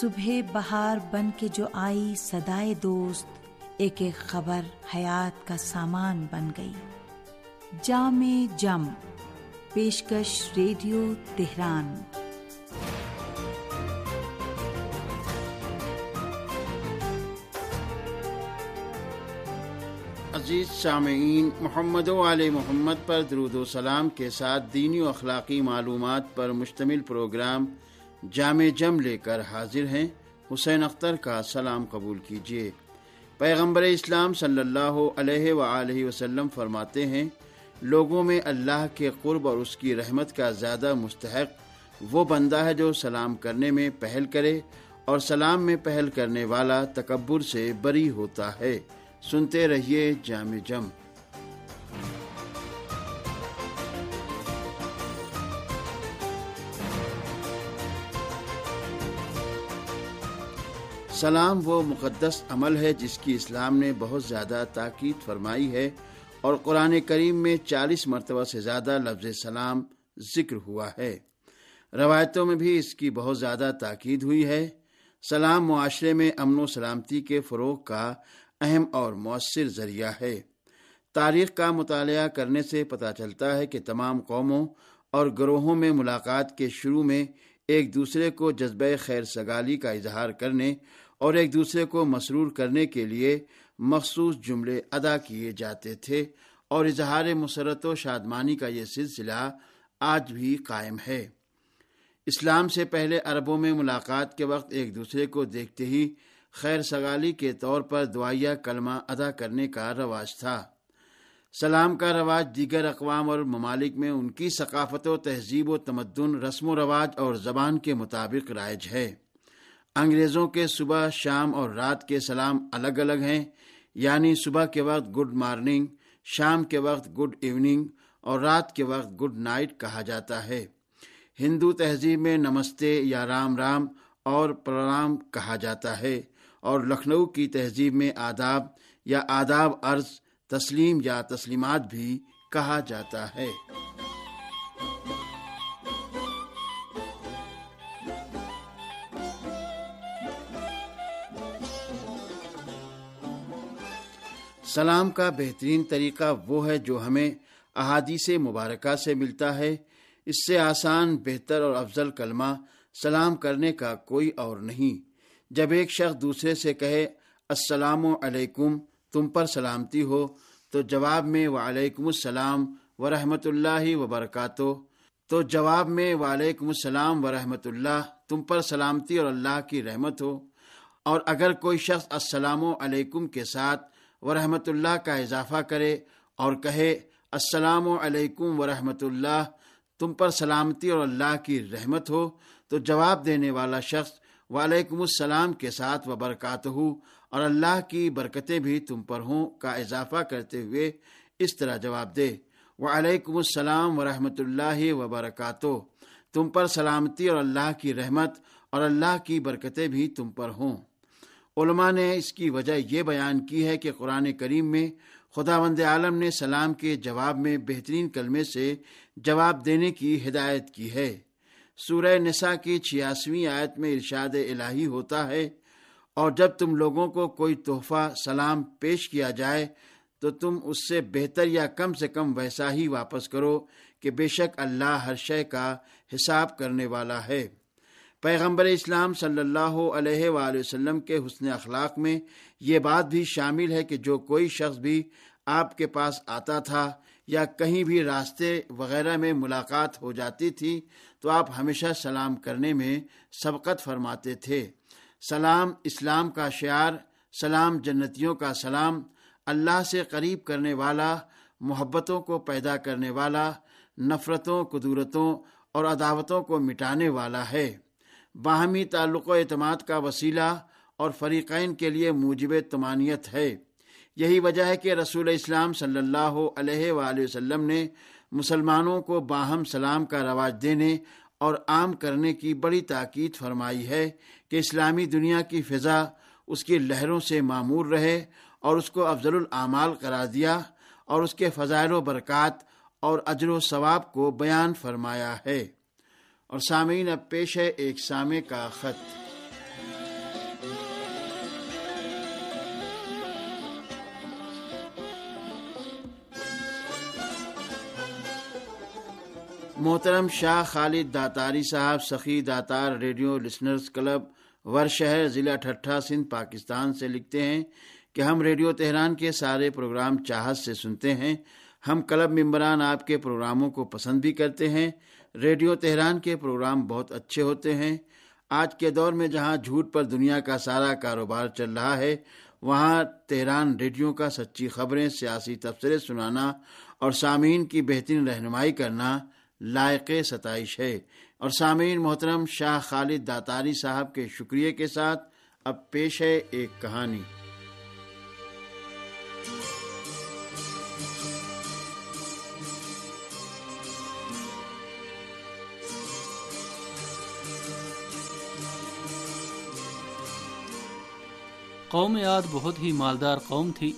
صبح بہار بن کے جو آئی سدائے دوست، ایک ایک خبر حیات کا سامان بن گئی۔ جام جم، پیشکش ریڈیو تہران۔ عزیز سامعین، محمد و علیہ محمد پر درود و سلام کے ساتھ دینی و اخلاقی معلومات پر مشتمل پروگرام جامع جم لے کر حاضر ہیں، حسین اختر کا سلام قبول کیجیے پیغمبر اسلام صلی اللہ علیہ و وسلم فرماتے ہیں، لوگوں میں اللہ کے قرب اور اس کی رحمت کا زیادہ مستحق وہ بندہ ہے جو سلام کرنے میں پہل کرے اور سلام میں پہل کرنے والا تکبر سے بری ہوتا ہے۔ سنتے رہیے جامع جم۔ سلام وہ مقدس عمل ہے جس کی اسلام نے بہت زیادہ تاکید فرمائی ہے اور قرآن کریم میں چالیس مرتبہ سے زیادہ لفظ سلام ذکر ہوا ہے۔ روایتوں میں بھی اس کی بہت زیادہ تاکید ہوئی ہے۔ سلام معاشرے میں امن و سلامتی کے فروغ کا اہم اور مؤثر ذریعہ ہے۔ تاریخ کا مطالعہ کرنے سے پتہ چلتا ہے کہ تمام قوموں اور گروہوں میں ملاقات کے شروع میں ایک دوسرے کو جذبہ خیر سگالی کا اظہار کرنے اور ایک دوسرے کو مسرور کرنے کے لیے مخصوص جملے ادا کیے جاتے تھے اور اظہار مسرت و شادمانی کا یہ سلسلہ آج بھی قائم ہے۔ اسلام سے پہلے عربوں میں ملاقات کے وقت ایک دوسرے کو دیکھتے ہی خیر سگالی کے طور پر دعائیہ کلمہ ادا کرنے کا رواج تھا۔ سلام کا رواج دیگر اقوام اور ممالک میں ان کی ثقافت و تہذیب و تمدن، رسم و رواج اور زبان کے مطابق رائج ہے۔ انگریزوں کے صبح، شام اور رات کے سلام الگ الگ ہیں یعنی صبح کے وقت گڈ مارننگ، شام کے وقت گڈ ایوننگ اور رات کے وقت گڈ نائٹ کہا جاتا ہے۔ ہندو تہذیب میں نمستے یا رام رام اور پرنام کہا جاتا ہے اور لکھنؤ کی تہذیب میں آداب یا آداب عرض، تسلیم یا تسلیمات بھی کہا جاتا ہے۔ سلام کا بہترین طریقہ وہ ہے جو ہمیں احادیث مبارکہ سے ملتا ہے۔ اس سے آسان، بہتر اور افضل کلمہ سلام کرنے کا کوئی اور نہیں۔ جب ایک شخص دوسرے سے کہے، السلام علیکم، تم پر سلامتی ہو، تو جواب میں وعلیکم السلام ورحمۃ اللہ وبرکاتہ۔ تو جواب میں وعلیکم السلام ورحمۃ اللہ، تم پر سلامتی اور اللہ کی رحمت ہو۔ اور اگر کوئی شخص السلام علیکم کے ساتھ ورحمۃ اللہ کا اضافہ کرے اور کہے، السلام علیکم ورحمۃ اللہ۔ تم پر سلامتی اور اللہ کی رحمت ہو۔ تو جواب دینے والا شخص، وعلیکم السلام کے ساتھ وبرکاتہ اور اللہ کی برکتیں بھی تم پر ہوں کا اضافہ کرتے ہوئے اس طرح جواب دے۔ وعلیکم السلام ورحمۃ اللہ وبرکاتہ تم پر سلامتی اور اللہ کی رحمت اور اللہ کی برکتیں بھی تم پر ہوں۔ علماء نے اس کی وجہ یہ بیان کی ہے کہ قرآن کریم میں خدا وند عالم نے سلام کے جواب میں بہترین کلمے سے جواب دینے کی ہدایت کی ہے۔ سورہ نساء کی چھیاسویں آیت میں ارشاد الہی ہوتا ہے، اور جب تم لوگوں کو کوئی تحفہ، سلام پیش کیا جائے، تو تم اس سے بہتر یا کم سے کم ویسا ہی واپس کرو کہ بے شک اللہ ہر شے کا حساب کرنے والا ہے۔ پیغمبر اسلام صلی اللہ علیہ وآلہ وسلم کے حسن اخلاق میں یہ بات بھی شامل ہے کہ جو کوئی شخص بھی آپ کے پاس آتا تھا یا کہیں بھی راستے وغیرہ میں ملاقات ہو جاتی تھی تو آپ ہمیشہ سلام کرنے میں سبقت فرماتے تھے۔ سلام اسلام کا شعار، سلام جنتیوں کا سلام، اللہ سے قریب کرنے والا، محبتوں کو پیدا کرنے والا، نفرتوں، قدورتوں اور عداوتوں کو مٹانے والا ہے۔ باہمی تعلق و اعتماد کا وسیلہ اور فریقین کے لیے موجب تمانیت ہے۔ یہی وجہ ہے کہ رسول اسلام صلی اللہ علیہ وآلہ وسلم نے مسلمانوں کو باہم سلام کا رواج دینے اور عام کرنے کی بڑی تاکید فرمائی ہے کہ اسلامی دنیا کی فضا اس کی لہروں سے معمور رہے اور اس کو افضل الاعمال قرار دیا اور اس کے فضائل و برکات اور اجر و ثواب کو بیان فرمایا ہے۔ اور سامعین، اب پیش ہے ایک سامع کا خط۔ محترم شاہ خالد داتاری صاحب، Sakhi Datar radio listeners club ور شہر ضلع ٹھٹھا سندھ، پاکستان سے لکھتے ہیں کہ ہم ریڈیو تہران کے سارے پروگرام چاہت سے سنتے ہیں۔ ہم کلب ممبران آپ کے پروگراموں کو پسند بھی کرتے ہیں۔ ریڈیو تہران کے پروگرام بہت اچھے ہوتے ہیں۔ آج کے دور میں جہاں جھوٹ پر دنیا کا سارا کاروبار چل رہا ہے، وہاں تہران ریڈیو کا سچی خبریں، سیاسی تبصرے سنانا اور سامعین کی بہترین رہنمائی کرنا لائق ستائش ہے۔ اور سامعین محترم، شاہ خالد داتاری صاحب کے شکریہ کے ساتھ اب پیش ہے ایک کہانی۔ قوم یاد بہت ہی مالدار قوم تھی۔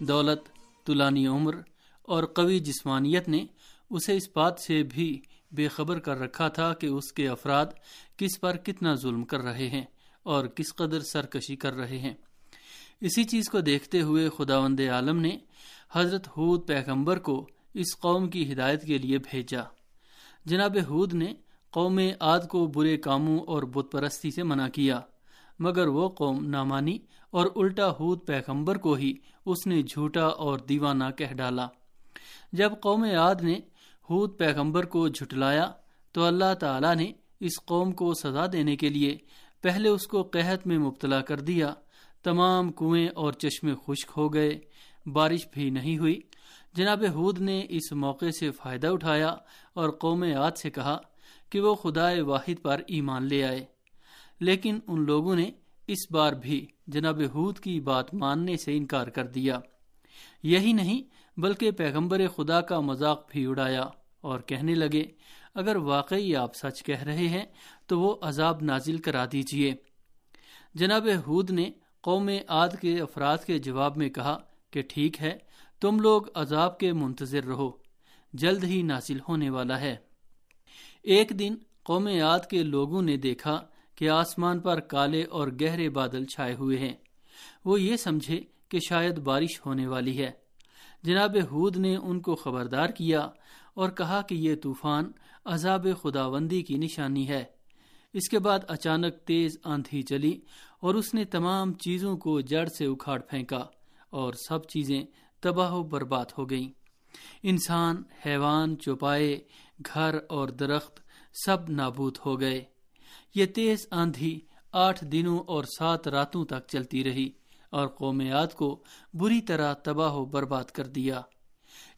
دولت طلانی عمر اور قوی جسمانیت نے اسے اس بات سے بھی بے خبر کر رکھا تھا کہ اس کے افراد کس پر کتنا ظلم کر رہے ہیں اور کس قدر سرکشی کر رہے ہیں۔ اسی چیز کو دیکھتے ہوئے خدا وند عالم نے حضرت حود پیغمبر کو اس قوم کی ہدایت کے لیے بھیجا۔ جناب حود نے قوم عاد کو برے کاموں اور بت پرستی سے منع کیا، مگر وہ قوم نامانی اور الٹا ہود پیغمبر کو ہی اس نے جھوٹا اور دیوانہ کہہ ڈالا۔ جب قوم عاد نے ہود پیغمبر کو جھٹلایا، تو اللہ تعالی نے اس قوم کو سزا دینے کے لیے پہلے اس کو قحط میں مبتلا کر دیا۔ تمام کنویں اور چشمے خشک ہو گئے، بارش بھی نہیں ہوئی۔ جناب ہود نے اس موقع سے فائدہ اٹھایا اور قوم عاد سے کہا کہ وہ خدا واحد پر ایمان لے آئے۔ لیکن ان لوگوں نے اس بار بھی جناب ہود کی بات ماننے سے انکار کر دیا۔ یہی نہیں، بلکہ پیغمبر خدا کا مذاق بھی اڑایا اور کہنے لگے، اگر واقعی آپ سچ کہہ رہے ہیں، تو وہ عذاب نازل کرا دیجیے۔ جناب ہود نے قوم عاد کے افراد کے جواب میں کہا کہ ٹھیک ہے، تم لوگ عذاب کے منتظر رہو، جلد ہی نازل ہونے والا ہے۔ ایک دن قوم عاد کے لوگوں نے دیکھا کہ آسمان پر کالے اور گہرے بادل چھائے ہوئے ہیں۔ وہ یہ سمجھے کہ شاید بارش ہونے والی ہے۔ جناب ہود نے ان کو خبردار کیا اور کہا کہ یہ طوفان عذاب خداوندی کی نشانی ہے۔ اس کے بعد اچانک تیز آندھی چلی اور اس نے تمام چیزوں کو جڑ سے اکھاڑ پھینکا اور سب چیزیں تباہ و برباد ہو گئیں۔ انسان، حیوان، چوپائے، گھر اور درخت سب نابود ہو گئے۔ یہ تیز آندھی آٹھ دنوں اور سات راتوں تک چلتی رہی اور قومیات کو بری طرح تباہ و برباد کر دیا۔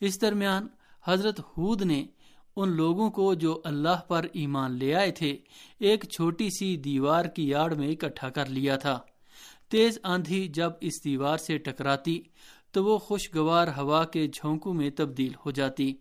اس درمیان حضرت ہود نے ان لوگوں کو جو اللہ پر ایمان لے آئے تھے، ایک چھوٹی سی دیوار کی آڑ میں اکٹھا کر لیا تھا۔ تیز آندھی جب اس دیوار سے ٹکراتی، تو وہ خوشگوار ہوا کے جھونکوں میں تبدیل ہو جاتی۔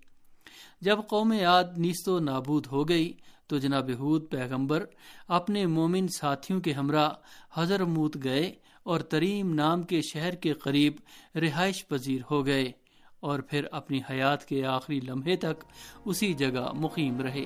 جب قوم یاد نیست و نابود ہو گئی تو جناب حود پیغمبر اپنے مومن ساتھیوں کے ہمراہ حضر موت گئے اور تریم نام کے شہر کے قریب رہائش پذیر ہو گئے اور پھر اپنی حیات کے آخری لمحے تک اسی جگہ مقیم رہے۔